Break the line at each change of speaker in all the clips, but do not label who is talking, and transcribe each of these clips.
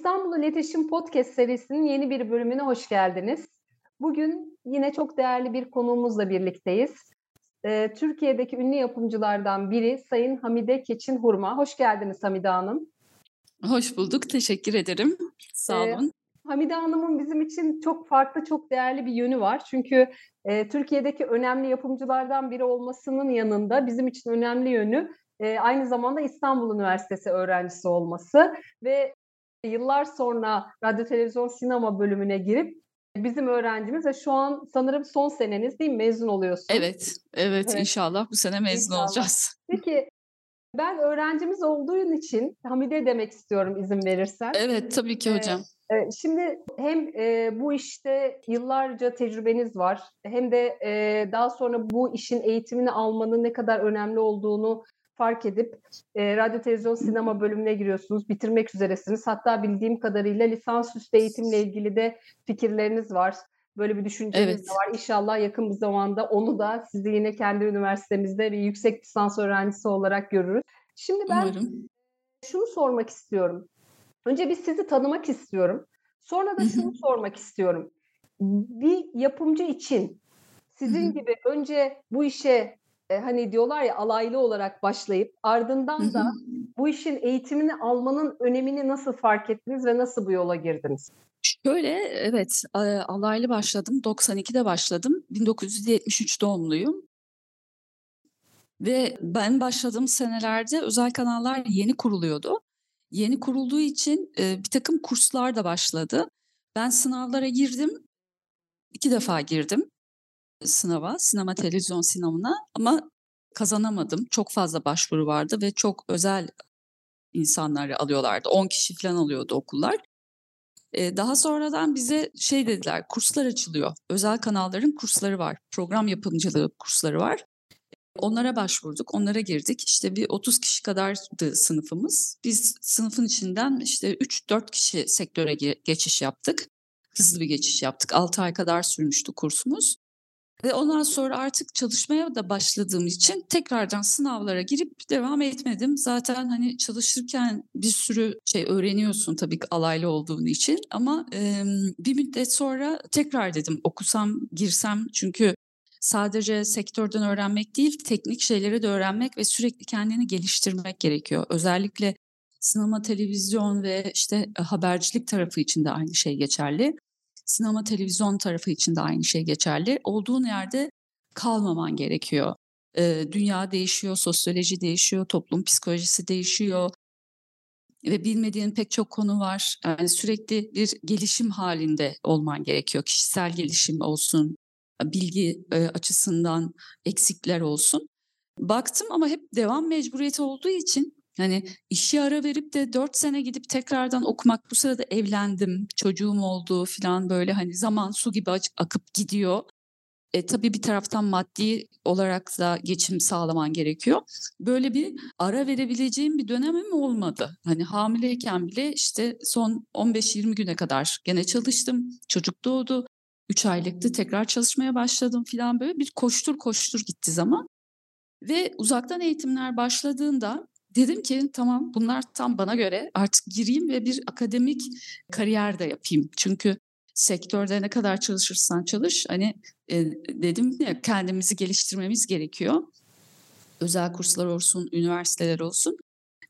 İstanbul İletişim Podcast serisinin yeni bir bölümüne hoş geldiniz. Bugün yine çok değerli bir konuğumuzla birlikteyiz. Ee, Türkiye'deki ünlü yapımcılardan biri Sayın Hamide Keçin Hurma. Hoş geldiniz Hamide Hanım.
Hoş bulduk, teşekkür ederim. Sağ olun. Ee,
Hamide Hanım'ın bizim için çok farklı, çok değerli bir yönü var. Çünkü e, Türkiye'deki önemli yapımcılardan biri olmasının yanında bizim için önemli yönü e, aynı zamanda İstanbul Üniversitesi öğrencisi olması ve yıllar sonra radyo televizyon sinema bölümüne girip bizim öğrencimiz ve şu an sanırım son seneniz değil mi? Mezun oluyorsun.
Evet, evet, evet. inşallah bu sene mezun inşallah. olacağız.
Peki ben öğrencimiz olduğun için Hamide demek istiyorum izin verirsen.
Evet, tabii ki hocam.
Ee, Şimdi hem e, bu işte yıllarca tecrübeniz var hem de e, daha sonra bu işin eğitimini almanın ne kadar önemli olduğunu fark edip e, radyo, televizyon, sinema bölümüne giriyorsunuz. Bitirmek üzeresiniz. Hatta bildiğim kadarıyla lisansüstü eğitimle ilgili de fikirleriniz var. Böyle bir düşünceniz evet. de var. İnşallah yakın bir zamanda onu da sizi yine kendi üniversitemizde bir yüksek lisans öğrencisi olarak görürüz. Şimdi ben Umarım. şunu sormak istiyorum. Önce bir sizi tanımak istiyorum. Sonra da şunu sormak istiyorum. Bir yapımcı için sizin gibi önce bu işe e, hani diyorlar ya alaylı olarak başlayıp ardından da bu işin eğitimini almanın önemini nasıl fark ettiniz ve nasıl bu yola girdiniz?
Şöyle evet alaylı başladım. 92'de başladım. 1973 doğumluyum. Ve ben başladığım senelerde özel kanallar yeni kuruluyordu. Yeni kurulduğu için e, bir takım kurslar da başladı. Ben sınavlara girdim. İki defa girdim sınava, sinema televizyon sınavına ama kazanamadım. Çok fazla başvuru vardı ve çok özel insanları alıyorlardı. 10 kişi falan alıyordu okullar. Ee, daha sonradan bize şey dediler, kurslar açılıyor. Özel kanalların kursları var. Program yapımcılığı kursları var. Onlara başvurduk, onlara girdik. İşte bir 30 kişi kadardı sınıfımız. Biz sınıfın içinden işte 3-4 kişi sektöre geçiş yaptık. Hızlı bir geçiş yaptık. 6 ay kadar sürmüştü kursumuz. Ve ondan sonra artık çalışmaya da başladığım için tekrardan sınavlara girip devam etmedim. Zaten hani çalışırken bir sürü şey öğreniyorsun tabii ki alaylı olduğun için. Ama e, bir müddet sonra tekrar dedim okusam, girsem çünkü sadece sektörden öğrenmek değil, teknik şeyleri de öğrenmek ve sürekli kendini geliştirmek gerekiyor. Özellikle sinema, televizyon ve işte habercilik tarafı için de aynı şey geçerli. Sinema, televizyon tarafı için de aynı şey geçerli. Olduğun yerde kalmaman gerekiyor. Ee, dünya değişiyor, sosyoloji değişiyor, toplum psikolojisi değişiyor ve bilmediğin pek çok konu var. Yani sürekli bir gelişim halinde olman gerekiyor. Kişisel gelişim olsun, bilgi e, açısından eksikler olsun. Baktım ama hep devam mecburiyeti olduğu için Hani işi ara verip de dört sene gidip tekrardan okumak bu sırada evlendim, çocuğum oldu falan böyle hani zaman su gibi akıp gidiyor. E, tabii bir taraftan maddi olarak da geçim sağlaman gerekiyor. Böyle bir ara verebileceğim bir dönemim olmadı. Hani hamileyken bile işte son 15-20 güne kadar gene çalıştım. Çocuk doğdu. 3 aylıktı tekrar çalışmaya başladım falan böyle bir koştur koştur gitti zaman. Ve uzaktan eğitimler başladığında Dedim ki tamam bunlar tam bana göre artık gireyim ve bir akademik kariyer de yapayım. Çünkü sektörde ne kadar çalışırsan çalış hani e, dedim ya kendimizi geliştirmemiz gerekiyor. Özel kurslar olsun, üniversiteler olsun.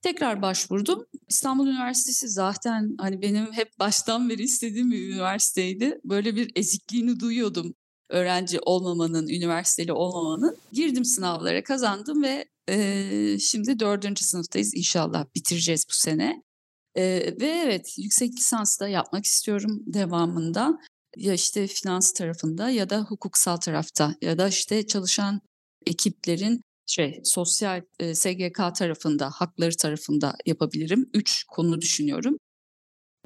Tekrar başvurdum. İstanbul Üniversitesi zaten hani benim hep baştan beri istediğim bir üniversiteydi. Böyle bir ezikliğini duyuyordum öğrenci olmamanın, üniversiteli olmamanın. Girdim sınavlara, kazandım ve e, şimdi dördüncü sınıftayız. İnşallah bitireceğiz bu sene. E, ve evet yüksek lisans da yapmak istiyorum devamında. Ya işte finans tarafında ya da hukuksal tarafta ya da işte çalışan ekiplerin şey sosyal e, SGK tarafında, hakları tarafında yapabilirim. Üç konu düşünüyorum.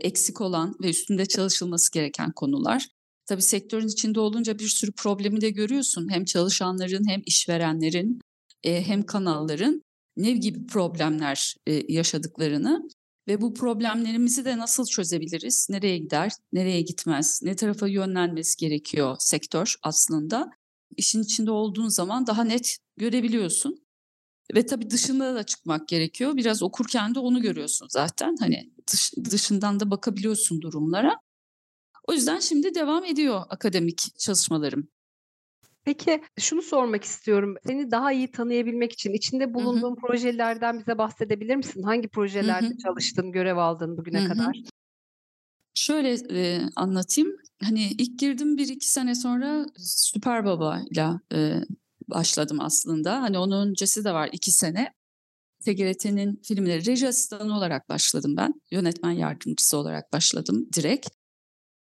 Eksik olan ve üstünde çalışılması gereken konular. Tabii sektörün içinde olunca bir sürü problemi de görüyorsun. Hem çalışanların hem işverenlerin e, hem kanalların ne gibi problemler e, yaşadıklarını ve bu problemlerimizi de nasıl çözebiliriz? Nereye gider, nereye gitmez, ne tarafa yönlenmesi gerekiyor sektör aslında. İşin içinde olduğun zaman daha net görebiliyorsun. Ve tabii dışında da çıkmak gerekiyor. Biraz okurken de onu görüyorsun zaten. Hani dış, dışından da bakabiliyorsun durumlara. O yüzden şimdi devam ediyor akademik çalışmalarım.
Peki şunu sormak istiyorum. Seni daha iyi tanıyabilmek için içinde bulunduğun hı hı. projelerden bize bahsedebilir misin? Hangi projelerde hı hı. çalıştın, görev aldın bugüne hı hı. kadar?
Şöyle e, anlatayım. Hani ilk girdim bir iki sene sonra Süper Baba ile başladım aslında. Hani onun öncesi de var iki sene. TGRT'nin filmleri reji asistanı olarak başladım ben. Yönetmen yardımcısı olarak başladım direkt.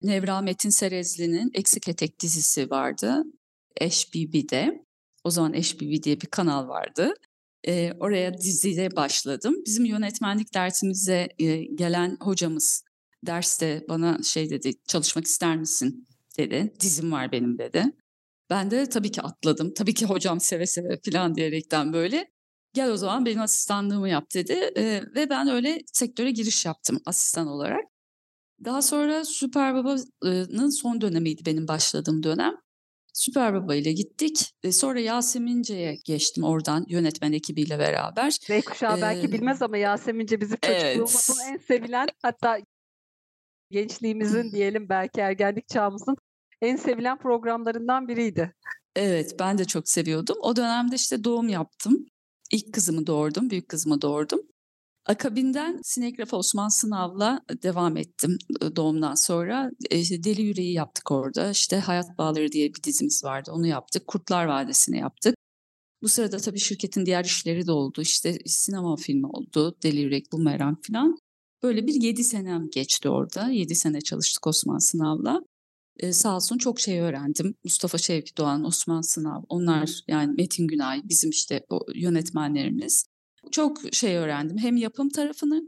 Nevra Metin Serezli'nin Eksik Etek dizisi vardı. HBB'de. O zaman HBB diye bir kanal vardı. E, oraya diziye başladım. Bizim yönetmenlik dersimize e, gelen hocamız derste bana şey dedi, çalışmak ister misin dedi. Dizim var benim dedi. Ben de tabii ki atladım. Tabii ki hocam seve seve falan diyerekten böyle. Gel o zaman benim asistanlığımı yap dedi. E, ve ben öyle sektöre giriş yaptım asistan olarak. Daha sonra Süper Baba'nın son dönemiydi benim başladığım dönem. Süper Baba ile gittik. E, sonra Yasemince'ye geçtim oradan yönetmen ekibiyle beraber.
Z kuşağı ee, belki bilmez ama Yasemince bizim çocukluğumuzun evet. en sevilen hatta gençliğimizin diyelim belki ergenlik çağımızın en sevilen programlarından biriydi.
Evet ben de çok seviyordum. O dönemde işte doğum yaptım. İlk kızımı doğurdum, büyük kızımı doğurdum. Akabinden Sinegraf Osman Sınav'la devam ettim doğumdan sonra. İşte Deli Yüreği yaptık orada. İşte Hayat Bağları diye bir dizimiz vardı. Onu yaptık. Kurtlar Vadisi'ni yaptık. Bu sırada tabii şirketin diğer işleri de oldu. İşte sinema filmi oldu. Deli Yürek, Bumerang falan. Böyle bir yedi senem geçti orada. Yedi sene çalıştık Osman Sınav'la. Ee, sağ olsun çok şey öğrendim. Mustafa Şevki Doğan, Osman Sınav, onlar yani Metin Günay bizim işte o yönetmenlerimiz çok şey öğrendim. Hem yapım tarafını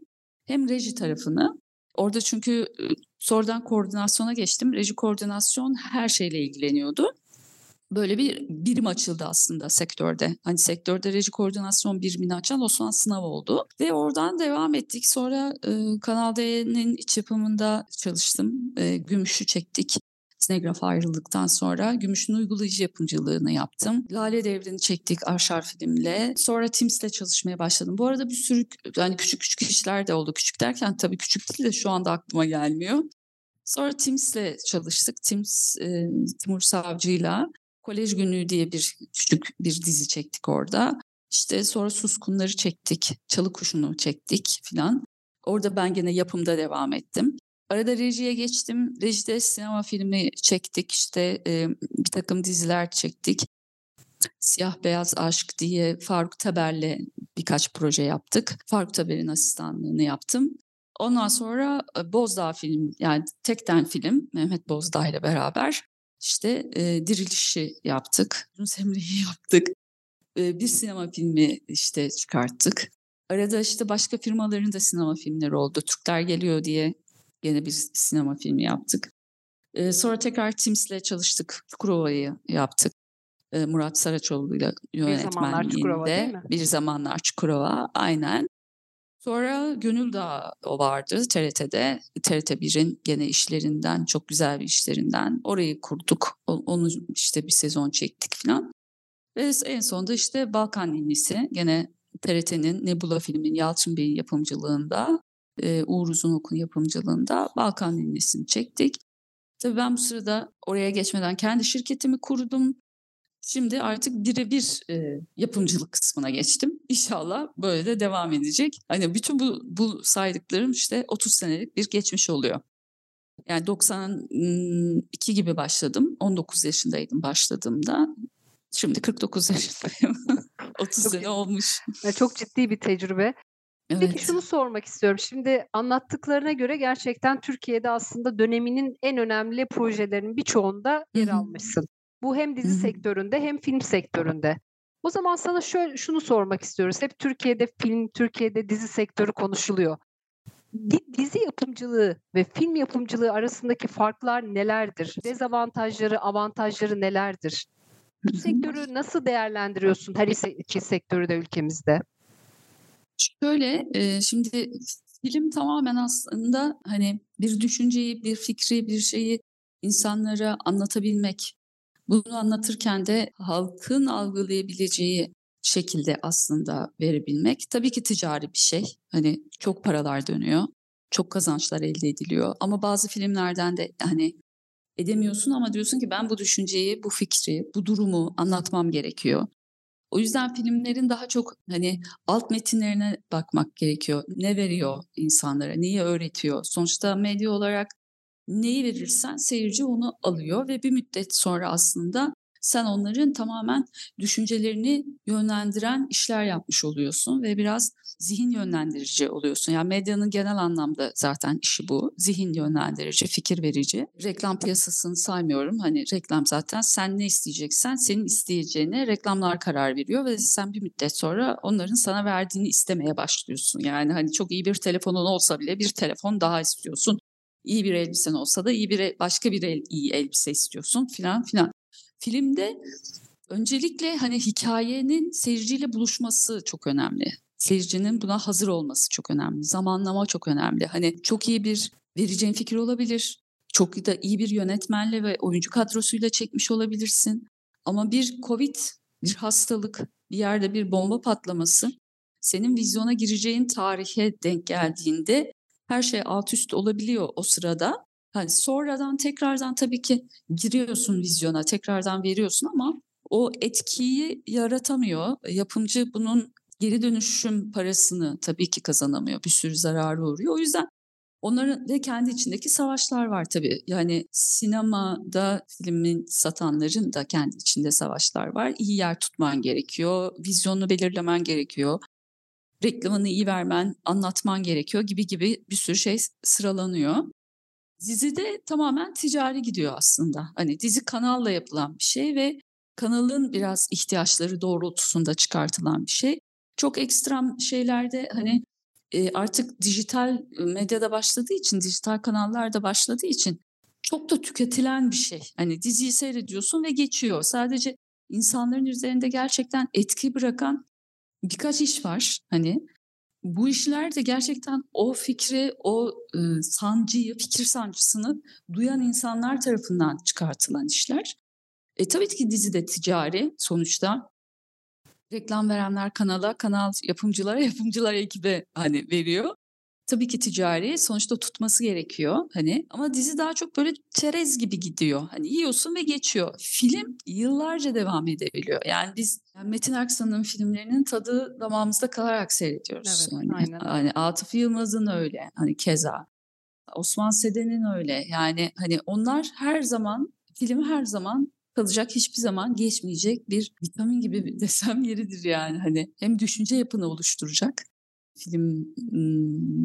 hem reji tarafını. Orada çünkü sonradan koordinasyona geçtim. Reji koordinasyon her şeyle ilgileniyordu. Böyle bir birim açıldı aslında sektörde. Hani sektörde reji koordinasyon birimini açan Osman Sınav oldu. Ve oradan devam ettik. Sonra e, Kanal D'nin iç yapımında çalıştım. E, Gümüş'ü çektik. Sinegraf ayrıldıktan sonra Gümüş'ün uygulayıcı yapımcılığını yaptım. Lale Devri'ni çektik Arşar filmle. Sonra Tims'le çalışmaya başladım. Bu arada bir sürü yani küçük küçük işler de oldu. Küçük derken tabii küçük değil de şu anda aklıma gelmiyor. Sonra Tims'le çalıştık. Tims e, Timur Savcı'yla Kolej Günlüğü diye bir küçük bir dizi çektik orada. İşte sonra Suskunları çektik, Çalı Kuşu'nu çektik filan. Orada ben gene yapımda devam ettim. Arada rejiye geçtim. Rejide sinema filmi çektik. İşte e, bir takım diziler çektik. Siyah Beyaz Aşk diye Faruk Taber'le birkaç proje yaptık. Faruk Taber'in asistanlığını yaptım. Ondan sonra Bozdağ film yani tekten film Mehmet Bozdağ ile beraber işte e, Diriliş'i yaptık. Yunus Emre'yi yaptık. E, bir sinema filmi işte çıkarttık. Arada işte başka firmaların da sinema filmleri oldu. Türkler geliyor diye Gene bir sinema filmi yaptık. Sonra tekrar Tims'le çalıştık. Çukurova'yı yaptık. Murat Saraçoğlu'yla yönetmenliğinde. Bir zamanlar Çukurova, aynen. Sonra Gönül Dağı o vardı TRT'de. TRT 1'in gene işlerinden, çok güzel bir işlerinden. Orayı kurduk. Onu işte bir sezon çektik falan. Ve en sonunda işte Balkan Ninisi. Gene TRT'nin Nebula filmin Yalçın Bey'in yapımcılığında e, Uğur Uzunok'un yapımcılığında Balkan Ninesi'ni çektik. Tabii ben bu sırada oraya geçmeden kendi şirketimi kurdum. Şimdi artık birebir e, yapımcılık kısmına geçtim. İnşallah böyle de devam edecek. Hani bütün bu, bu saydıklarım işte 30 senelik bir geçmiş oluyor. Yani 92 gibi başladım. 19 yaşındaydım başladığımda. Şimdi 49 yaşındayım. 30 çok, sene olmuş.
Çok ciddi bir tecrübe. Evet. Peki şunu sormak istiyorum. Şimdi anlattıklarına göre gerçekten Türkiye'de aslında döneminin en önemli projelerinin birçoğunda yer almışsın. Bu hem dizi Hı-hı. sektöründe hem film sektöründe. O zaman sana şöyle şunu sormak istiyoruz. Hep Türkiye'de film, Türkiye'de dizi sektörü konuşuluyor. Dizi yapımcılığı ve film yapımcılığı arasındaki farklar nelerdir? Dezavantajları, avantajları nelerdir? Bu sektörü nasıl değerlendiriyorsun her iki sektörü de ülkemizde?
Şöyle e, şimdi film tamamen aslında hani bir düşünceyi, bir fikri, bir şeyi insanlara anlatabilmek. Bunu anlatırken de halkın algılayabileceği şekilde aslında verebilmek. Tabii ki ticari bir şey. Hani çok paralar dönüyor. çok kazançlar elde ediliyor. Ama bazı filmlerden de hani edemiyorsun ama diyorsun ki ben bu düşünceyi, bu fikri, bu durumu anlatmam gerekiyor. O yüzden filmlerin daha çok hani alt metinlerine bakmak gerekiyor. Ne veriyor insanlara, neyi öğretiyor? Sonuçta medya olarak neyi verirsen seyirci onu alıyor ve bir müddet sonra aslında sen onların tamamen düşüncelerini yönlendiren işler yapmış oluyorsun ve biraz zihin yönlendirici oluyorsun. Yani medyanın genel anlamda zaten işi bu. Zihin yönlendirici, fikir verici. Reklam piyasasını saymıyorum. Hani reklam zaten sen ne isteyeceksen senin isteyeceğine reklamlar karar veriyor ve sen bir müddet sonra onların sana verdiğini istemeye başlıyorsun. Yani hani çok iyi bir telefonun olsa bile bir telefon daha istiyorsun. İyi bir elbisen olsa da iyi bir başka bir el, iyi elbise istiyorsun filan filan. Filmde öncelikle hani hikayenin seyirciyle buluşması çok önemli. Seyircinin buna hazır olması çok önemli. Zamanlama çok önemli. Hani çok iyi bir vereceğin fikir olabilir. Çok da iyi bir yönetmenle ve oyuncu kadrosuyla çekmiş olabilirsin. Ama bir Covid, bir hastalık, bir yerde bir bomba patlaması senin vizyona gireceğin tarihe denk geldiğinde her şey alt üst olabiliyor o sırada. Hani sonradan tekrardan tabii ki giriyorsun vizyona, tekrardan veriyorsun ama o etkiyi yaratamıyor. Yapımcı bunun geri dönüşüm parasını tabii ki kazanamıyor. Bir sürü zararı uğruyor. O yüzden onların ve kendi içindeki savaşlar var tabii. Yani sinemada filmin satanların da kendi içinde savaşlar var. İyi yer tutman gerekiyor, vizyonu belirlemen gerekiyor reklamını iyi vermen, anlatman gerekiyor gibi gibi bir sürü şey sıralanıyor. Dizide tamamen ticari gidiyor aslında. Hani dizi kanalla yapılan bir şey ve kanalın biraz ihtiyaçları doğrultusunda çıkartılan bir şey. Çok ekstrem şeylerde hani e, artık dijital medyada başladığı için, dijital kanallarda başladığı için çok da tüketilen bir şey. Hani diziyi seyrediyorsun ve geçiyor. Sadece insanların üzerinde gerçekten etki bırakan birkaç iş var. Hani bu işler de gerçekten o fikri, o e, sancıyı, fikir sancısını duyan insanlar tarafından çıkartılan işler. E tabii ki dizi de ticari sonuçta. Reklam verenler kanala, kanal yapımcılara, yapımcılar ekibe hani veriyor. Tabii ki ticari sonuçta tutması gerekiyor hani ama dizi daha çok böyle çerez gibi gidiyor. Hani yiyorsun ve geçiyor. Film yıllarca devam edebiliyor. Yani biz yani Metin Aksan'ın filmlerinin tadı damağımızda kalarak seyrediyoruz.
Evet,
hani,
aynen.
hani Atıf Yılmaz'ın öyle hani keza. Osman Seden'in öyle. Yani hani onlar her zaman film her zaman kalacak hiçbir zaman geçmeyecek bir vitamin gibi desem yeridir yani hani hem düşünce yapını oluşturacak filmin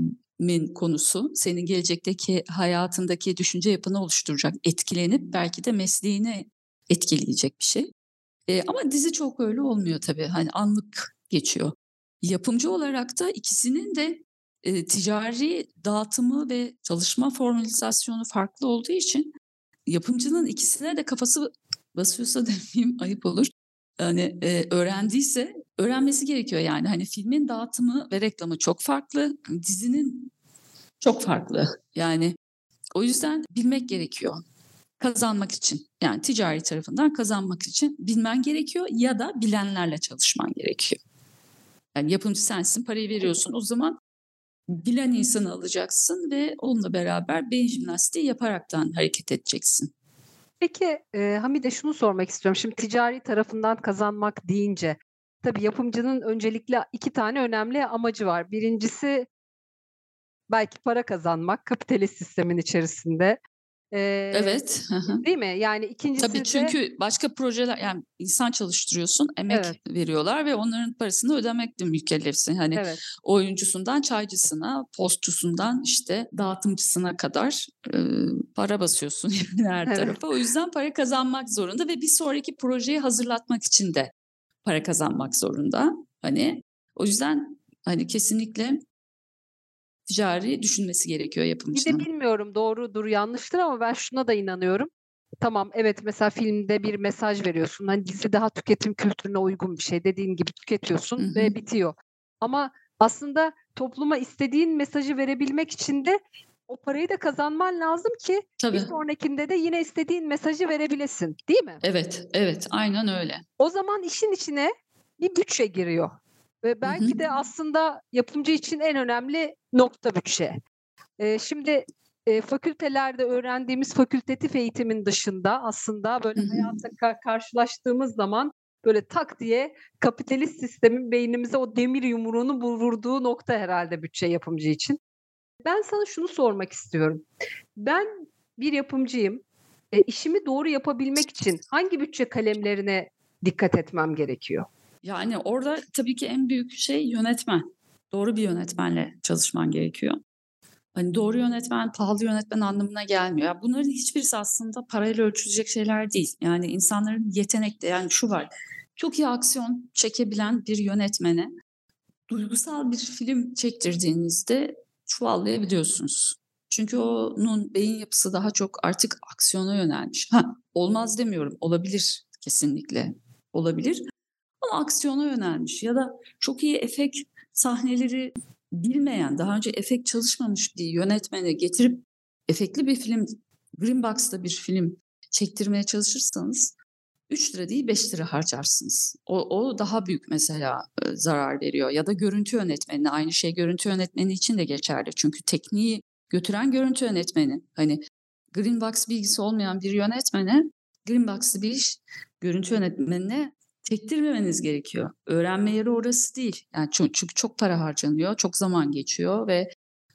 konusu senin gelecekteki hayatındaki düşünce yapını oluşturacak, etkilenip belki de mesleğini etkileyecek bir şey. E, ama dizi çok öyle olmuyor tabii. Hani anlık geçiyor. Yapımcı olarak da ikisinin de e, ticari dağıtımı ve çalışma formülizasyonu farklı olduğu için yapımcının ikisine de kafası basıyorsa demeyeyim ayıp olur. Yani e, öğrendiyse öğrenmesi gerekiyor yani. Hani filmin dağıtımı ve reklamı çok farklı, dizinin çok farklı. Yani o yüzden bilmek gerekiyor kazanmak için. Yani ticari tarafından kazanmak için bilmen gerekiyor ya da bilenlerle çalışman gerekiyor. Yani yapımcı sensin, parayı veriyorsun. O zaman bilen insanı alacaksın ve onunla beraber beyin jimnastiği yaparaktan hareket edeceksin.
Peki e, Hamide şunu sormak istiyorum. Şimdi ticari tarafından kazanmak deyince tabii yapımcının öncelikle iki tane önemli amacı var. Birincisi belki para kazanmak kapitalist sistemin içerisinde.
Ee, evet.
Değil mi? Yani ikincisi
Tabii çünkü
de...
başka projeler yani insan çalıştırıyorsun, emek evet. veriyorlar ve onların parasını ödemekle mükellefsin. Hani evet. oyuncusundan çaycısına, postçusundan işte dağıtımcısına kadar e, para basıyorsun yani her evet. tarafa. O yüzden para kazanmak zorunda ve bir sonraki projeyi hazırlatmak için de para kazanmak zorunda. Hani o yüzden hani kesinlikle ticari düşünmesi gerekiyor yapımcının.
Bir de bilmiyorum doğrudur yanlıştır ama ben şuna da inanıyorum. Tamam evet mesela filmde bir mesaj veriyorsun. Hani dizi daha tüketim kültürüne uygun bir şey. Dediğin gibi tüketiyorsun Hı-hı. ve bitiyor. Ama aslında topluma istediğin mesajı verebilmek için de o parayı da kazanman lazım ki Tabii. bir sonrakinde de yine istediğin mesajı verebilesin. Değil mi?
Evet, evet. Aynen öyle.
O zaman işin içine bir bütçe giriyor. Ve belki hı hı. de aslında yapımcı için en önemli nokta bütçe. E, şimdi e, fakültelerde öğrendiğimiz fakültatif eğitimin dışında aslında böyle hayatta ka- karşılaştığımız zaman böyle tak diye kapitalist sistemin beynimize o demir yumruğunu vurduğu nokta herhalde bütçe yapımcı için. Ben sana şunu sormak istiyorum. Ben bir yapımcıyım. E, işimi doğru yapabilmek için hangi bütçe kalemlerine dikkat etmem gerekiyor?
Yani orada tabii ki en büyük şey yönetmen. Doğru bir yönetmenle çalışman gerekiyor. Hani doğru yönetmen, pahalı yönetmen anlamına gelmiyor. Yani bunların hiçbirisi aslında parayla ölçülecek şeyler değil. Yani insanların yetenekle yani şu var. Çok iyi aksiyon çekebilen bir yönetmene duygusal bir film çektirdiğinizde çuvallayabiliyorsunuz. Çünkü onun beyin yapısı daha çok artık aksiyona yönelmiş. Ha, olmaz demiyorum. Olabilir kesinlikle. Olabilir. Ama aksiyona yönelmiş ya da çok iyi efekt sahneleri bilmeyen, daha önce efekt çalışmamış bir yönetmene getirip efektli bir film, Green Box'ta bir film çektirmeye çalışırsanız 3 lira değil 5 lira harcarsınız. O, o daha büyük mesela e, zarar veriyor. Ya da görüntü yönetmeni aynı şey görüntü yönetmeni için de geçerli. Çünkü tekniği götüren görüntü yönetmeni. Hani Green Box bilgisi olmayan bir yönetmene Green Box'lı bir iş görüntü yönetmenine çektirmemeniz gerekiyor. Öğrenme yeri orası değil. Yani çünkü çok para harcanıyor, çok zaman geçiyor ve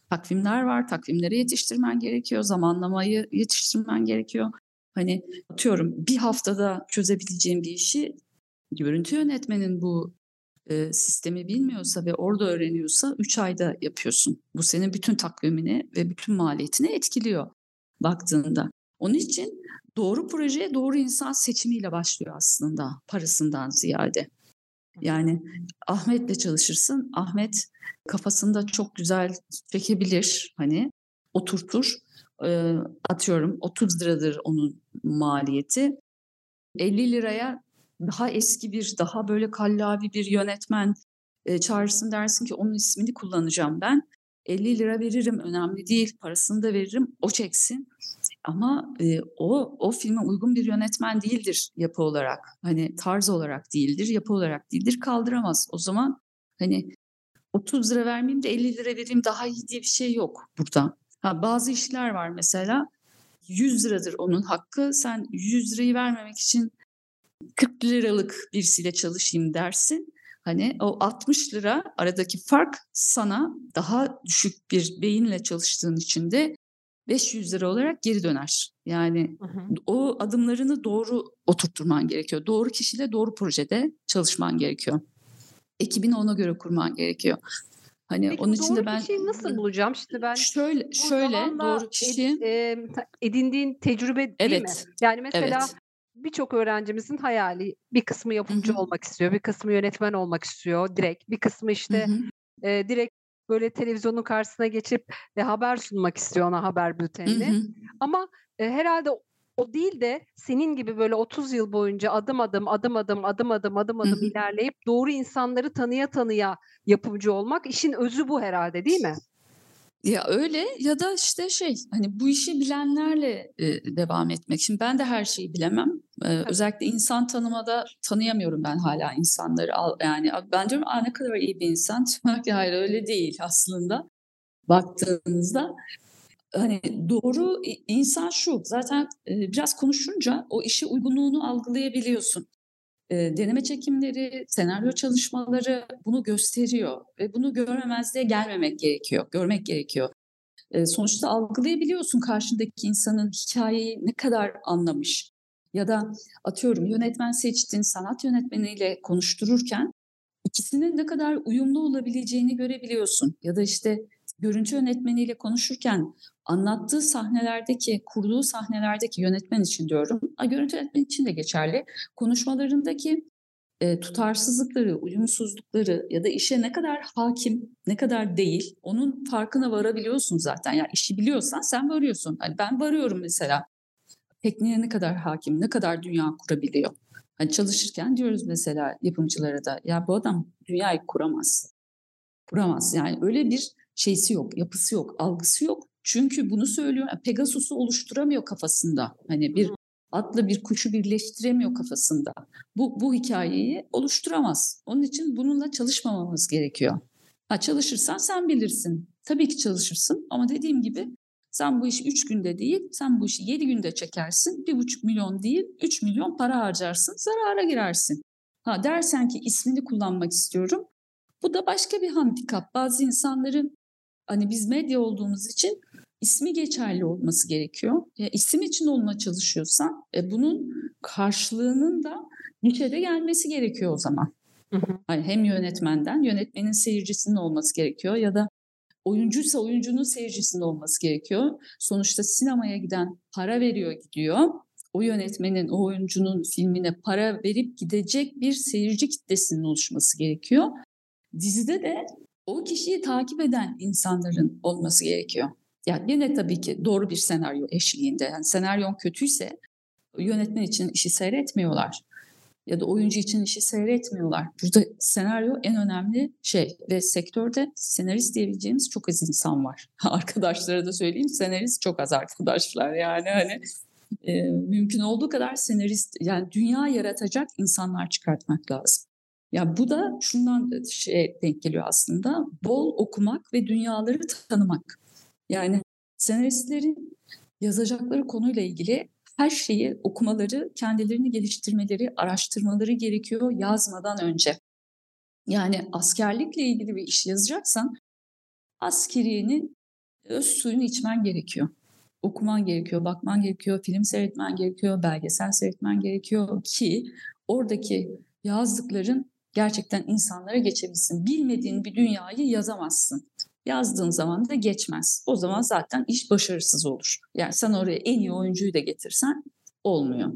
takvimler var. Takvimleri yetiştirmen gerekiyor, zamanlamayı yetiştirmen gerekiyor. Hani atıyorum bir haftada çözebileceğim bir işi görüntü yönetmenin bu e, sistemi bilmiyorsa ve orada öğreniyorsa 3 ayda yapıyorsun. Bu senin bütün takvimini ve bütün maliyetini etkiliyor baktığında. Onun için doğru projeye doğru insan seçimiyle başlıyor aslında parasından ziyade. Yani Ahmet'le çalışırsın. Ahmet kafasında çok güzel çekebilir hani oturtur. E, atıyorum 30 liradır onun maliyeti. 50 liraya daha eski bir, daha böyle kallavi bir yönetmen e, çağırsın dersin ki onun ismini kullanacağım ben. 50 lira veririm önemli değil parasını da veririm o çeksin ama e, o o filme uygun bir yönetmen değildir yapı olarak hani tarz olarak değildir yapı olarak değildir kaldıramaz o zaman hani 30 lira vermeyeyim de 50 lira vereyim daha iyi diye bir şey yok burada. Ha, bazı işler var mesela 100 liradır onun hakkı sen 100 lirayı vermemek için 40 liralık birisiyle çalışayım dersin. Hani o 60 lira aradaki fark sana daha düşük bir beyinle çalıştığın için de 500 lira olarak geri döner. Yani hı hı. o adımlarını doğru oturtturman gerekiyor. Doğru kişiyle doğru projede çalışman gerekiyor. Ekibini ona göre kurman gerekiyor. Hani
Peki,
onun için
de
ben
kişiyi nasıl bulacağım? Şimdi ben
şöyle şöyle doğru kişi ed,
edindiğin tecrübe değil
evet.
mi? Yani mesela
evet
birçok öğrencimizin hayali bir kısmı yapımcı Hı-hı. olmak istiyor, bir kısmı yönetmen olmak istiyor direkt, bir kısmı işte e, direkt böyle televizyonun karşısına geçip e, haber sunmak istiyor ona haber bültenini. Ama e, herhalde o değil de senin gibi böyle 30 yıl boyunca adım adım adım adım adım adım adım adım ilerleyip doğru insanları tanıya tanıya yapımcı olmak işin özü bu herhalde değil mi?
Ya öyle ya da işte şey hani bu işi bilenlerle e, devam etmek. Şimdi ben de her şeyi bilemem. Ee, özellikle insan tanımada tanıyamıyorum ben hala insanları. Yani ben diyorum Aa, ne kadar iyi bir insan. Hayır öyle değil aslında. Baktığınızda hani doğru insan şu zaten e, biraz konuşunca o işi uygunluğunu algılayabiliyorsun. E, deneme çekimleri, senaryo çalışmaları bunu gösteriyor ve bunu görmemezliğe gelmemek gerekiyor, görmek gerekiyor. E, sonuçta algılayabiliyorsun karşındaki insanın hikayeyi ne kadar anlamış. Ya da atıyorum yönetmen seçtin, sanat yönetmeniyle konuştururken ikisinin ne kadar uyumlu olabileceğini görebiliyorsun. Ya da işte görüntü yönetmeniyle konuşurken anlattığı sahnelerdeki, kurduğu sahnelerdeki yönetmen için diyorum, a, görüntü yönetmen için de geçerli. Konuşmalarındaki e, tutarsızlıkları, uyumsuzlukları ya da işe ne kadar hakim, ne kadar değil, onun farkına varabiliyorsun zaten. Yani işi biliyorsan sen varıyorsun. Hani ben varıyorum mesela. Tekniğe ne kadar hakim, ne kadar dünya kurabiliyor. Hani çalışırken diyoruz mesela yapımcılara da ya bu adam dünyayı kuramaz. Kuramaz. Yani öyle bir şeysi yok, yapısı yok, algısı yok. Çünkü bunu söylüyor. Pegasus'u oluşturamıyor kafasında. Hani bir atla bir kuşu birleştiremiyor kafasında. Bu bu hikayeyi oluşturamaz. Onun için bununla çalışmamamız gerekiyor. Ha çalışırsan sen bilirsin. Tabii ki çalışırsın ama dediğim gibi sen bu işi 3 günde değil, sen bu işi 7 günde çekersin. 1,5 milyon değil, 3 milyon para harcarsın, zarara girersin. Ha dersen ki ismini kullanmak istiyorum. Bu da başka bir handikap. Bazı insanların hani biz medya olduğumuz için ismi geçerli olması gerekiyor. E, isim için olma çalışıyorsan e, bunun karşılığının da gişede gelmesi gerekiyor o zaman. Hı hı. Hani hem yönetmenden, yönetmenin seyircisinin olması gerekiyor ya da oyuncuysa oyuncunun seyircisinin olması gerekiyor. Sonuçta sinemaya giden para veriyor gidiyor. O yönetmenin, o oyuncunun filmine para verip gidecek bir seyirci kitlesinin oluşması gerekiyor. Dizide de o kişiyi takip eden insanların olması gerekiyor. Yani yine tabii ki doğru bir senaryo eşliğinde. Yani senaryon kötüyse yönetmen için işi seyretmiyorlar ya da oyuncu için işi seyretmiyorlar. Burada senaryo en önemli şey ve sektörde senarist diyebileceğimiz çok az insan var. Arkadaşlara da söyleyeyim senarist çok az arkadaşlar yani hani e, mümkün olduğu kadar senarist yani dünya yaratacak insanlar çıkartmak lazım. Ya bu da şundan şey denk geliyor aslında bol okumak ve dünyaları tanımak. Yani senaristlerin yazacakları konuyla ilgili her şeyi okumaları, kendilerini geliştirmeleri, araştırmaları gerekiyor yazmadan önce. Yani askerlikle ilgili bir iş yazacaksan askeriyenin öz suyunu içmen gerekiyor. Okuman gerekiyor, bakman gerekiyor, film seyretmen gerekiyor, belgesel seyretmen gerekiyor ki oradaki yazdıkların gerçekten insanlara geçebilsin. Bilmediğin bir dünyayı yazamazsın yazdığın zaman da geçmez. O zaman zaten iş başarısız olur. Yani sen oraya en iyi oyuncuyu da getirsen olmuyor.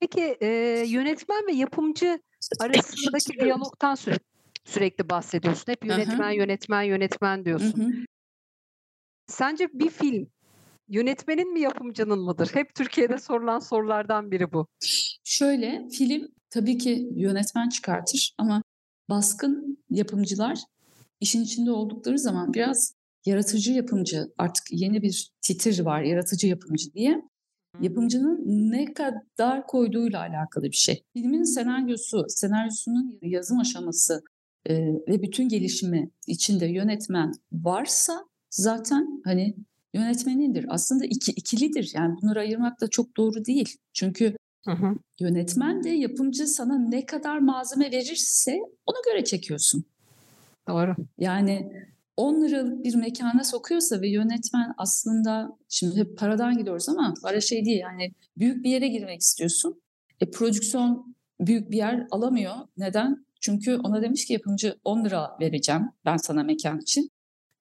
Peki e, yönetmen ve yapımcı arasındaki diyalogtan sürekli, sürekli bahsediyorsun. Hep yönetmen, Aha. yönetmen, yönetmen diyorsun. Hı hı. Sence bir film yönetmenin mi yapımcının mıdır? Hep Türkiye'de sorulan sorulardan biri bu.
Şöyle film tabii ki yönetmen çıkartır ama baskın yapımcılar işin içinde oldukları zaman biraz yaratıcı yapımcı artık yeni bir titir var yaratıcı yapımcı diye. Yapımcının ne kadar koyduğuyla alakalı bir şey. Filmin senaryosu, senaryosunun yazım aşaması e, ve bütün gelişimi içinde yönetmen varsa zaten hani yönetmenindir. Aslında iki, ikilidir. Yani bunları ayırmak da çok doğru değil. Çünkü hı hı. yönetmen de yapımcı sana ne kadar malzeme verirse ona göre çekiyorsun.
Doğru.
Yani 10 liralık bir mekana sokuyorsa ve yönetmen aslında şimdi hep paradan gidiyoruz ama para şey değil yani büyük bir yere girmek istiyorsun. E prodüksiyon büyük bir yer alamıyor. Neden? Çünkü ona demiş ki yapımcı 10 lira vereceğim ben sana mekan için.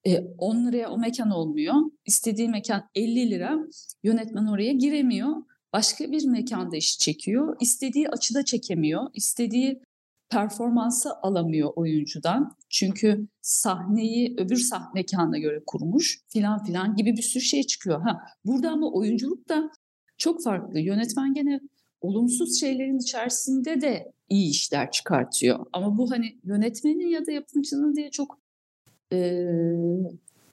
E, 10 liraya o mekan olmuyor. İstediği mekan 50 lira. Yönetmen oraya giremiyor. Başka bir mekanda iş çekiyor. İstediği açıda çekemiyor. İstediği performansı alamıyor oyuncudan. Çünkü sahneyi öbür sahne mekanına göre kurmuş filan filan gibi bir sürü şey çıkıyor. Ha, burada ama oyunculuk da çok farklı. Yönetmen gene olumsuz şeylerin içerisinde de iyi işler çıkartıyor. Ama bu hani yönetmenin ya da yapımcının diye çok e,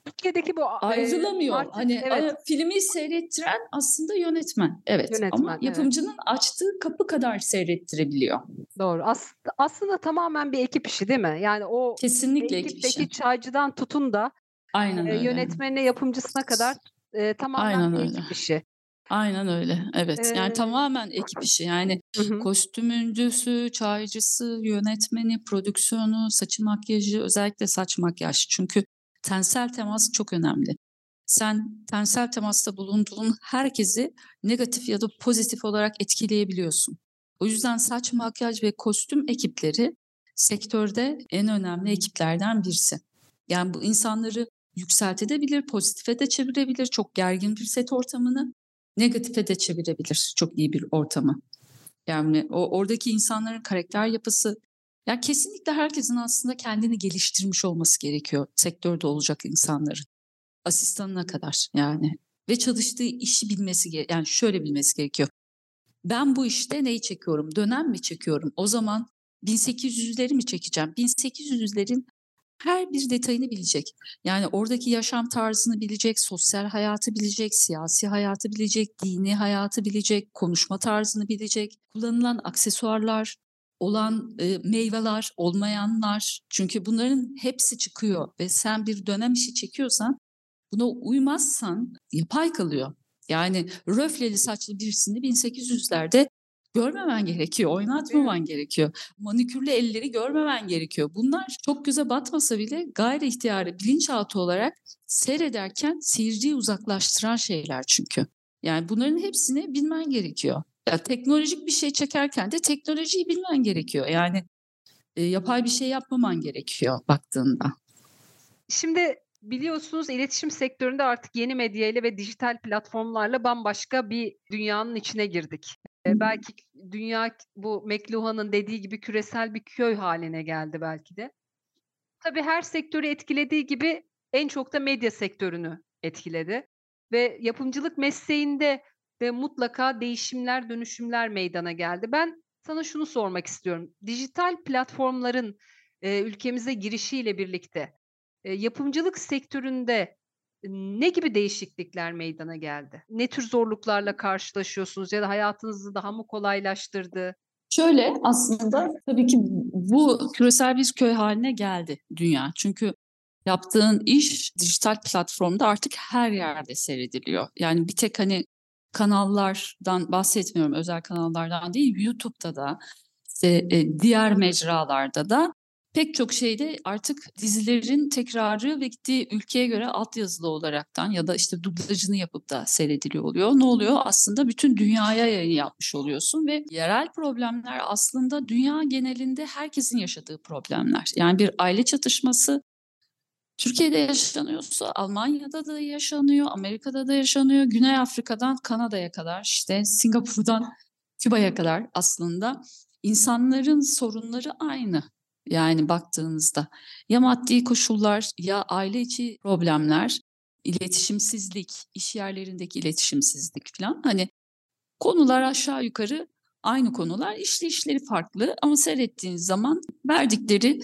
Türkiye'deki bu
ayrılamıyor. E, artık, hani evet. filmi seyrettiren aslında yönetmen. Evet. Yönetmen, ama yapımcının evet. açtığı kapı kadar seyrettirebiliyor.
Doğru. As aslında tamamen bir ekip işi değil mi? Yani o
kesinlikle ekip işi.
çaycıdan tutun da Aynen e, yönetmenine, yapımcısına kadar e, tamamen Aynen bir öyle. ekip işi.
Aynen öyle. Evet. Ee, yani tamamen ekip işi. Yani hı. kostümüncüsü, çaycısı, yönetmeni, prodüksiyonu, saçı makyajı, özellikle saç makyaj. Çünkü tensel temas çok önemli. Sen tensel temasta bulunduğun herkesi negatif ya da pozitif olarak etkileyebiliyorsun. O yüzden saç, makyaj ve kostüm ekipleri sektörde en önemli ekiplerden birisi. Yani bu insanları yükseltebilir, pozitife de çevirebilir, çok gergin bir set ortamını, negatife de çevirebilir çok iyi bir ortamı. Yani o oradaki insanların karakter yapısı, ya kesinlikle herkesin aslında kendini geliştirmiş olması gerekiyor sektörde olacak insanların. Asistanına kadar yani ve çalıştığı işi bilmesi gerekiyor. Yani şöyle bilmesi gerekiyor. Ben bu işte neyi çekiyorum? Dönem mi çekiyorum? O zaman 1800'leri mi çekeceğim? 1800'lerin her bir detayını bilecek. Yani oradaki yaşam tarzını bilecek, sosyal hayatı bilecek, siyasi hayatı bilecek, dini hayatı bilecek, konuşma tarzını bilecek, kullanılan aksesuarlar, olan e, meyveler, olmayanlar. Çünkü bunların hepsi çıkıyor ve sen bir dönem işi çekiyorsan buna uymazsan yapay kalıyor. Yani röfleli saçlı birisini 1800'lerde görmemen gerekiyor, oynatmaman gerekiyor. Manikürlü elleri görmemen gerekiyor. Bunlar çok göze batmasa bile gayri ihtiyarı bilinçaltı olarak seyrederken seyirciyi uzaklaştıran şeyler çünkü. Yani bunların hepsini bilmen gerekiyor. Ya teknolojik bir şey çekerken de teknolojiyi bilmen gerekiyor. Yani e, yapay bir şey yapmaman gerekiyor baktığında.
Şimdi biliyorsunuz iletişim sektöründe artık yeni medya ile ve dijital platformlarla bambaşka bir dünyanın içine girdik. Ee, belki dünya bu McLuhan'ın dediği gibi küresel bir köy haline geldi belki de. Tabii her sektörü etkilediği gibi en çok da medya sektörünü etkiledi. Ve yapımcılık mesleğinde de mutlaka değişimler, dönüşümler meydana geldi. Ben sana şunu sormak istiyorum. Dijital platformların e, ülkemize girişiyle birlikte e, yapımcılık sektöründe ne gibi değişiklikler meydana geldi? Ne tür zorluklarla karşılaşıyorsunuz ya da hayatınızı daha mı kolaylaştırdı?
Şöyle aslında tabii ki bu küresel bir köy haline geldi dünya. Çünkü yaptığın iş dijital platformda artık her yerde seyrediliyor. Yani bir tek hani kanallardan bahsetmiyorum, özel kanallardan değil, YouTube'da da, işte, e, diğer mecralarda da pek çok şeyde artık dizilerin tekrarı ve gittiği ülkeye göre altyazılı olaraktan ya da işte dublajını yapıp da seyrediliyor oluyor. Ne oluyor? Aslında bütün dünyaya yayın yapmış oluyorsun ve yerel problemler aslında dünya genelinde herkesin yaşadığı problemler. Yani bir aile çatışması Türkiye'de yaşanıyorsa Almanya'da da yaşanıyor, Amerika'da da yaşanıyor, Güney Afrika'dan Kanada'ya kadar, işte Singapur'dan Küba'ya kadar aslında insanların sorunları aynı. Yani baktığınızda ya maddi koşullar ya aile içi problemler, iletişimsizlik, iş yerlerindeki iletişimsizlik falan hani konular aşağı yukarı aynı konular, işleyişleri farklı ama seyrettiğiniz zaman verdikleri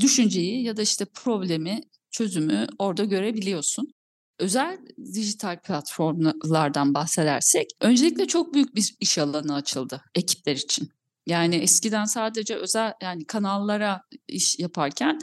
düşünceyi ya da işte problemi, çözümü orada görebiliyorsun. Özel dijital platformlardan bahsedersek öncelikle çok büyük bir iş alanı açıldı ekipler için. Yani eskiden sadece özel yani kanallara iş yaparken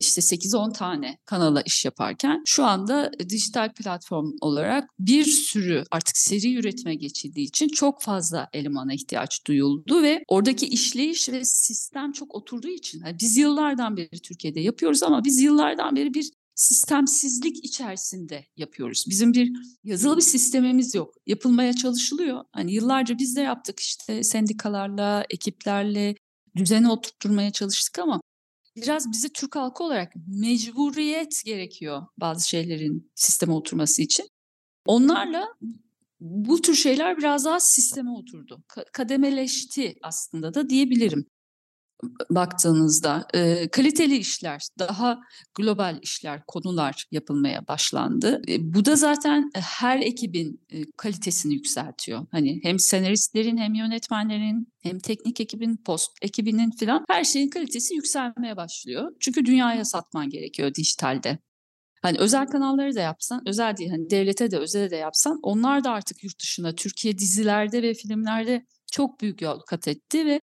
işte 8-10 tane kanala iş yaparken şu anda dijital platform olarak bir sürü artık seri üretime geçildiği için çok fazla elemana ihtiyaç duyuldu ve oradaki işleyiş ve sistem çok oturduğu için yani biz yıllardan beri Türkiye'de yapıyoruz ama biz yıllardan beri bir sistemsizlik içerisinde yapıyoruz. Bizim bir yazılı bir sistemimiz yok. Yapılmaya çalışılıyor. Hani yıllarca biz de yaptık işte sendikalarla, ekiplerle düzeni oturtturmaya çalıştık ama biraz bize Türk halkı olarak mecburiyet gerekiyor bazı şeylerin sisteme oturması için. Onlarla bu tür şeyler biraz daha sisteme oturdu. Kademeleşti aslında da diyebilirim baktığınızda e, kaliteli işler, daha global işler, konular yapılmaya başlandı. E, bu da zaten her ekibin e, kalitesini yükseltiyor. Hani hem senaristlerin hem yönetmenlerin hem teknik ekibin, post ekibinin falan her şeyin kalitesi yükselmeye başlıyor. Çünkü dünyaya satman gerekiyor dijitalde. Hani özel kanalları da yapsan, özel değil hani devlete de özele de yapsan onlar da artık yurt dışına, Türkiye dizilerde ve filmlerde çok büyük yol kat etti ve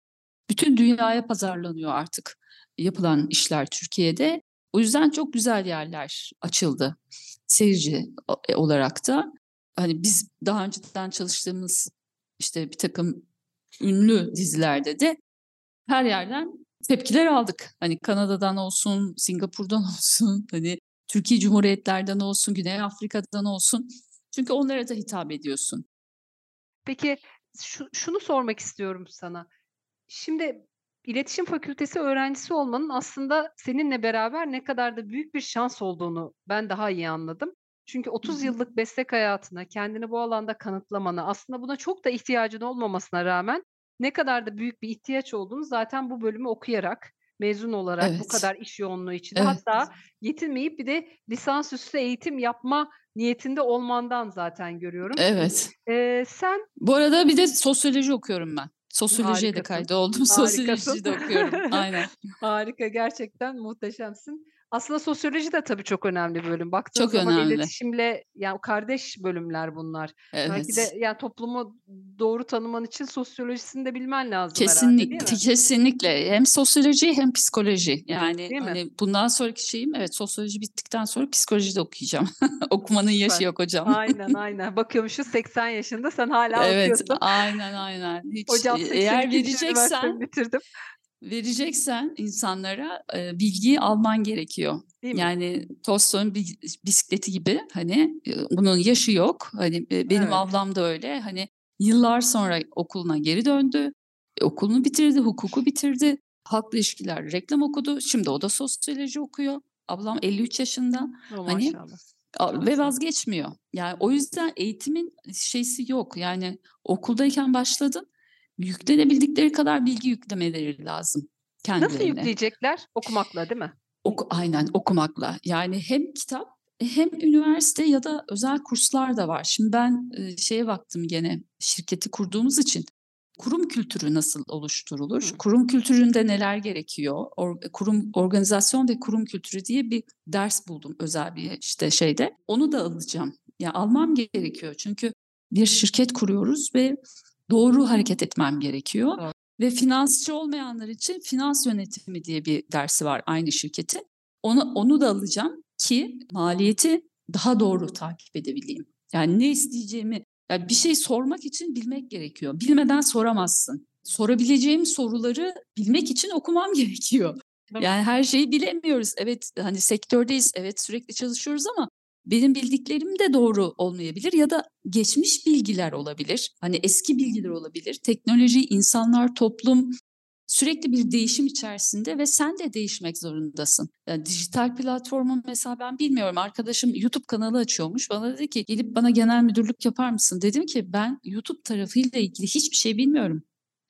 bütün dünyaya pazarlanıyor artık yapılan işler Türkiye'de. O yüzden çok güzel yerler açıldı seyirci e, olarak da. Hani biz daha önceden çalıştığımız işte bir takım ünlü dizilerde de her yerden tepkiler aldık. Hani Kanada'dan olsun, Singapur'dan olsun, hani Türkiye Cumhuriyetlerden olsun, Güney Afrika'dan olsun. Çünkü onlara da hitap ediyorsun.
Peki şu, şunu sormak istiyorum sana. Şimdi iletişim fakültesi öğrencisi olmanın aslında seninle beraber ne kadar da büyük bir şans olduğunu ben daha iyi anladım. Çünkü 30 yıllık meslek hayatına, kendini bu alanda kanıtlamana, aslında buna çok da ihtiyacın olmamasına rağmen ne kadar da büyük bir ihtiyaç olduğunu zaten bu bölümü okuyarak, mezun olarak evet. bu kadar iş yoğunluğu içinde evet. hatta yetinmeyip bir de lisansüstü eğitim yapma niyetinde olmandan zaten görüyorum.
Evet.
Ee, sen
Bu arada bir de sosyoloji okuyorum ben. Sosyolojiye de kaydı oldum. Sosyolojiyi de okuyorum. Aynen.
Harika gerçekten muhteşemsin.
Aslında sosyoloji de tabii çok önemli bir bölüm. Baktığın
Çok
zaman
önemli.
iletişimle yani kardeş bölümler bunlar. Belki de
Evet.
yani toplumu doğru tanıman için sosyolojisini de bilmen lazım herhalde
Kesinlikle,
mi?
kesinlikle. Hem sosyoloji hem psikoloji. Yani
Değil mi?
hani bundan sonraki şeyim evet sosyoloji bittikten sonra psikoloji de okuyacağım. Okumanın yaşı
Süper.
yok hocam.
Aynen aynen. Bakıyormuşuz 80 yaşında sen hala
Evet,
okuyorsun.
aynen aynen. Hiç
Hocam
e,
82.
eğer vereceksen
bitirdim.
Vereceksen insanlara e, bilgiyi alman gerekiyor.
Değil mi?
Yani Tolstoy'un bi- bisikleti gibi hani e, bunun yaşı yok. Hani e, benim
Evet.
ablam da öyle. Hani yıllar sonra okuluna geri döndü. E, Okulunu bitirdi, hukuku bitirdi. Halkla ilişkiler, reklam okudu. Şimdi o da sosyoloji okuyor. Ablam 53 yaşında
Oh,
hani
maşallah.
ve vazgeçmiyor. Yani o yüzden eğitimin şeysi yok. Yani okuldayken başladın. Yüklenebildikleri kadar bilgi yüklemeleri lazım
Nasıl
kendilerine.
yükleyecekler? Okumakla değil mi?
Oku, aynen okumakla. Yani hem kitap hem üniversite ya da özel kurslar da var. Şimdi ben e, şeye baktım gene şirketi kurduğumuz için kurum kültürü nasıl oluşturulur?
Hı.
Kurum kültüründe neler gerekiyor? Or- kurum organizasyon ve kurum kültürü diye bir ders buldum özel bir işte şeyde. Onu da alacağım. Ya almam gerekiyor çünkü bir şirket kuruyoruz ve doğru hareket etmem gerekiyor.
Doğru.
Ve finansçı olmayanlar için finans yönetimi diye bir dersi var aynı şirketin. Onu onu da alacağım ki maliyeti daha doğru takip edebileyim. Yani ne isteyeceğimi, yani bir şey sormak için bilmek gerekiyor. Bilmeden soramazsın. Sorabileceğim soruları bilmek için okumam gerekiyor. Yani her şeyi bilemiyoruz. Evet hani sektördeyiz, evet sürekli çalışıyoruz ama benim bildiklerim de doğru olmayabilir ya da geçmiş bilgiler olabilir. Hani eski bilgiler olabilir. Teknoloji, insanlar, toplum sürekli bir değişim içerisinde ve sen de değişmek zorundasın. Yani dijital platformun mesela ben bilmiyorum arkadaşım YouTube kanalı açıyormuş. Bana dedi ki gelip bana genel müdürlük yapar mısın? Dedim ki ben YouTube tarafıyla ilgili hiçbir şey bilmiyorum.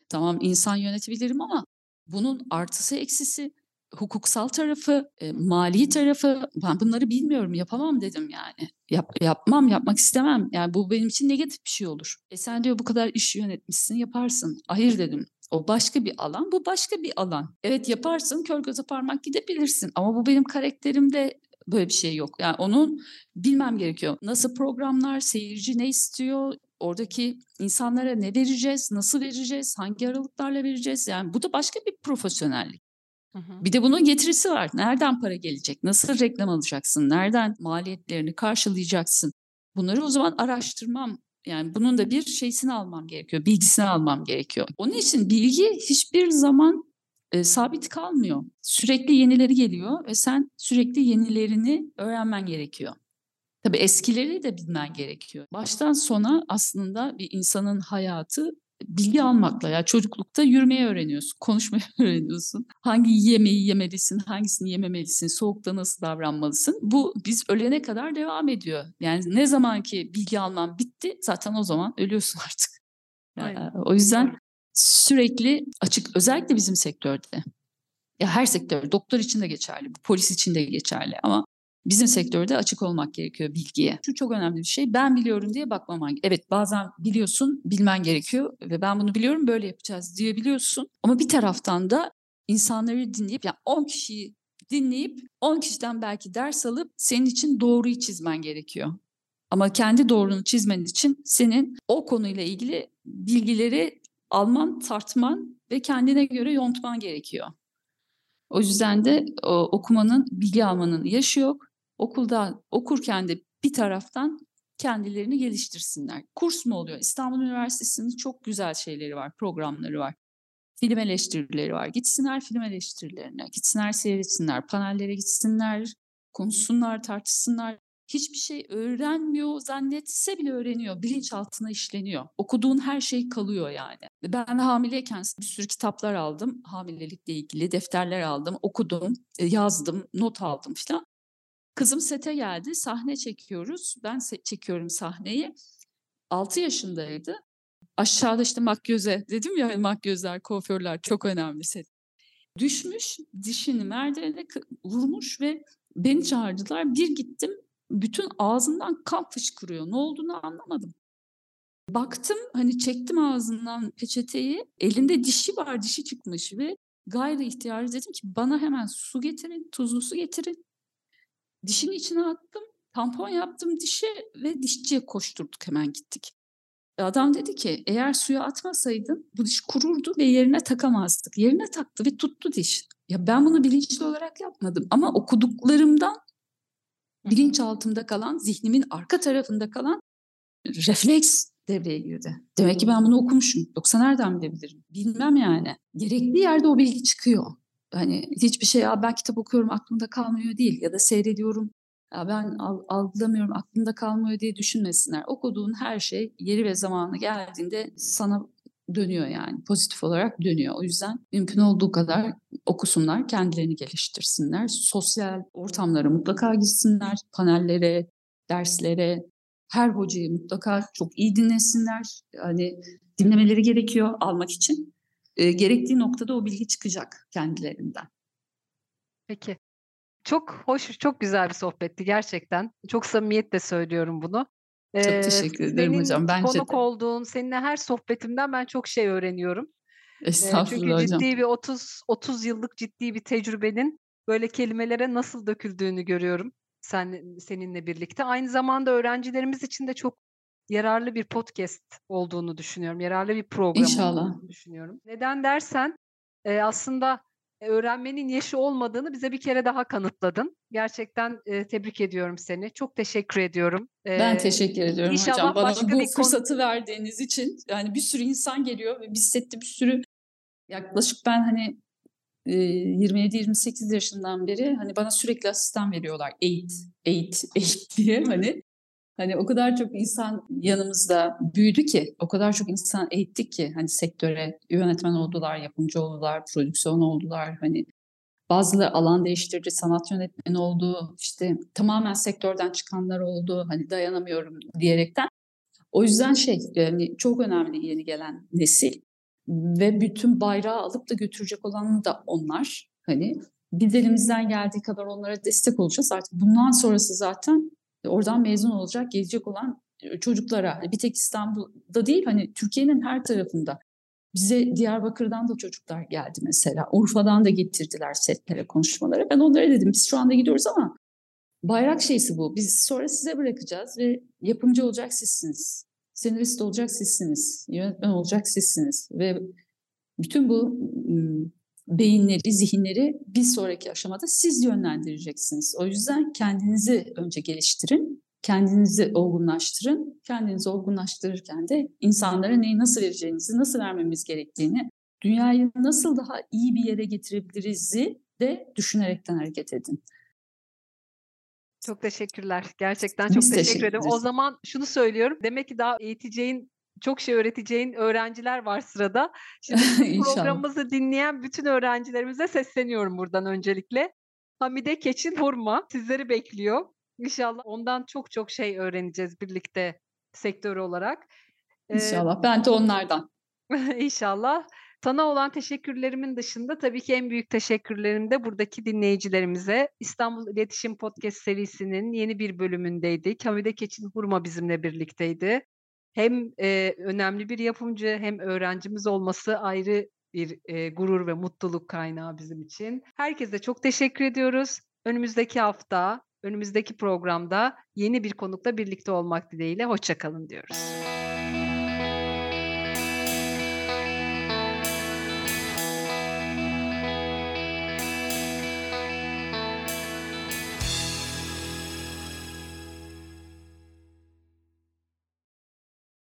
Tamam insan yönetebilirim ama bunun artısı eksisi hukuksal tarafı, e, mali tarafı ben bunları bilmiyorum yapamam dedim yani. Yap, yapmam, yapmak istemem. Yani bu benim için negatif bir şey olur. E sen diyor bu kadar iş yönetmişsin yaparsın. Hayır dedim. O başka bir alan, bu başka bir alan. Evet yaparsın, kör göze parmak gidebilirsin. Ama bu benim karakterimde böyle bir şey yok. Yani onun bilmem gerekiyor. Nasıl programlar, seyirci ne istiyor, oradaki insanlara ne vereceğiz, nasıl vereceğiz, hangi aralıklarla vereceğiz. Yani bu da başka bir profesyonellik. Bir de bunun getirisi var. Nereden para gelecek? Nasıl reklam alacaksın? Nereden maliyetlerini karşılayacaksın? Bunları o zaman araştırmam yani bunun da bir şeysini almam gerekiyor, bilgisini almam gerekiyor. Onun için bilgi hiçbir zaman e, sabit kalmıyor. Sürekli yenileri geliyor ve sen sürekli yenilerini öğrenmen gerekiyor. Tabii eskileri de bilmen gerekiyor. Baştan sona aslında bir insanın hayatı bilgi almakla ya çocuklukta yürümeyi öğreniyorsun, konuşmayı öğreniyorsun. Hangi yemeği yemelisin, hangisini yememelisin, soğukta nasıl davranmalısın. Bu biz ölene kadar devam ediyor. Yani ne zaman ki bilgi alman bitti zaten o zaman ölüyorsun artık.
Aynen.
Yani o yüzden sürekli açık özellikle bizim sektörde. Ya her sektör, doktor için de geçerli, polis için de geçerli ama bizim sektörde açık olmak gerekiyor bilgiye. Şu çok önemli bir şey. Ben biliyorum diye bakmaman. Evet bazen biliyorsun, bilmen gerekiyor ve ben bunu biliyorum böyle yapacağız diyebiliyorsun. Ama bir taraftan da insanları dinleyip yani 10 kişiyi dinleyip 10 kişiden belki ders alıp senin için doğruyu çizmen gerekiyor. Ama kendi doğrunu çizmen için senin o konuyla ilgili bilgileri alman, tartman ve kendine göre yontman gerekiyor. O yüzden de o, okumanın, bilgi almanın yaşı yok. Okulda okurken de bir taraftan kendilerini geliştirsinler. Kurs mu oluyor? İstanbul Üniversitesi'nin çok güzel şeyleri var, programları var. Film eleştirileri var. Gitsinler film eleştirilerine, gitsinler seyretsinler, panellere gitsinler, konuşsunlar, tartışsınlar. Hiçbir şey öğrenmiyor zannetse bile öğreniyor. Bilinçaltına işleniyor. Okuduğun her şey kalıyor yani. Ben hamileyken bir sürü kitaplar aldım. Hamilelikle ilgili defterler aldım, okudum, e, yazdım, not aldım falan. Kızım sete geldi, sahne çekiyoruz. Ben se- çekiyorum sahneyi. 6 yaşındaydı. Aşağıda işte makyöze, dedim ya makyözler, kuaförler çok önemli set. Düşmüş, dişini merdivene vurmuş ve beni çağırdılar. Bir gittim, bütün ağzından kan fışkırıyor. Ne olduğunu anlamadım. Baktım hani çektim ağzından peçeteyi. Elinde dişi var, dişi çıkmış ve gayri ihtiyari dedim ki bana hemen su getirin, tuzlu su getirin. Dişini içine attım. Tampon yaptım dişe ve dişçiye koşturduk hemen gittik. Adam dedi ki eğer suya atmasaydın bu diş kururdu ve yerine takamazdık. Yerine taktı ve tuttu diş. Ya ben bunu bilinçli olarak yapmadım ama okuduklarımdan bilinçaltımda kalan, zihnimin arka tarafında kalan refleks devreye girdi. Demek ki ben bunu okumuşum. Yoksa nereden bilebilirim? Bilmem yani. Gerekli yerde o bilgi çıkıyor. Hani hiçbir şey ya ben kitap okuyorum aklımda kalmıyor değil ya da seyrediyorum ya ben algılamıyorum aklımda kalmıyor diye düşünmesinler. Okuduğun her şey yeri ve zamanı geldiğinde sana dönüyor yani pozitif olarak dönüyor. O yüzden mümkün olduğu kadar okusunlar, kendilerini geliştirsinler. Sosyal ortamlara mutlaka gitsinler, panellere, derslere, her hocayı mutlaka çok iyi dinlesinler. Yani dinlemeleri gerekiyor almak için. E, gerektiği noktada o bilgi çıkacak kendilerinden.
Peki. Çok hoş, çok güzel bir sohbetti gerçekten. Çok samimiyetle söylüyorum bunu.
Çok ee, teşekkür ederim
senin
hocam.
Bence konuk de. olduğun, seninle her sohbetimden ben çok şey öğreniyorum.
Estağfurullah
Çünkü
hocam.
ciddi bir 30 30 yıllık ciddi bir tecrübenin böyle kelimelere nasıl döküldüğünü görüyorum sen seninle birlikte. Aynı zamanda öğrencilerimiz için de çok yararlı bir podcast olduğunu düşünüyorum. Yararlı bir program
İnşallah.
olduğunu düşünüyorum. Neden dersen aslında öğrenmenin yaşı olmadığını bize bir kere daha kanıtladın. Gerçekten e, tebrik ediyorum seni. Çok teşekkür ediyorum.
E, ben teşekkür ediyorum inşallah hocam. Bana başka bu bir fırsatı konu... verdiğiniz için. Yani bir sürü insan geliyor ve biz sette bir sürü yaklaşık ben hani 27-28 yaşından beri hani bana sürekli asistan veriyorlar. Eğit, eğit, eğit diye hani Hani o kadar çok insan yanımızda büyüdü ki, o kadar çok insan eğittik ki hani sektöre yönetmen oldular, yapımcı oldular, prodüksiyon oldular. Hani bazıları alan değiştirdi, sanat yönetmeni oldu, işte tamamen sektörden çıkanlar oldu. Hani dayanamıyorum diyerekten. O yüzden şey yani çok önemli yeni gelen nesil ve bütün bayrağı alıp da götürecek olanı da onlar. Hani biz elimizden geldiği kadar onlara destek olacağız. Artık bundan sonrası zaten oradan mezun olacak, gelecek olan çocuklara hani bir tek İstanbul'da değil hani Türkiye'nin her tarafında bize Diyarbakır'dan da çocuklar geldi mesela. Urfa'dan da getirdiler setlere, konuşmalara. Ben onlara dedim biz şu anda gidiyoruz ama bayrak şeysi bu. Biz sonra size bırakacağız ve yapımcı olacak sizsiniz. Senarist olacak sizsiniz. Yönetmen olacak sizsiniz. Ve bütün bu beyinleri, zihinleri bir sonraki aşamada siz yönlendireceksiniz. O yüzden kendinizi önce geliştirin, kendinizi olgunlaştırın. Kendinizi olgunlaştırırken de insanlara neyi nasıl vereceğinizi, nasıl vermemiz gerektiğini, dünyayı nasıl daha iyi bir yere getirebiliriz'i de düşünerekten hareket edin.
Çok teşekkürler. Gerçekten çok Biz teşekkür ederim. O zaman şunu söylüyorum. Demek ki daha eğiteceğin çok şey öğreteceğin öğrenciler var sırada. Şimdi programımızı dinleyen bütün öğrencilerimize sesleniyorum buradan öncelikle. Hamide Keçin Hurma sizleri bekliyor. İnşallah ondan çok çok şey öğreneceğiz birlikte sektör olarak.
İnşallah. Ee, ben de onlardan.
İnşallah. Sana olan teşekkürlerimin dışında tabii ki en büyük teşekkürlerim de buradaki dinleyicilerimize. İstanbul İletişim Podcast serisinin yeni bir bölümündeydik. Hamide Keçin Hurma bizimle birlikteydi hem e, önemli bir yapımcı hem öğrencimiz olması ayrı bir e, gurur ve mutluluk kaynağı bizim için. Herkese çok teşekkür ediyoruz. Önümüzdeki hafta, önümüzdeki programda yeni bir konukla birlikte olmak dileğiyle hoşçakalın diyoruz.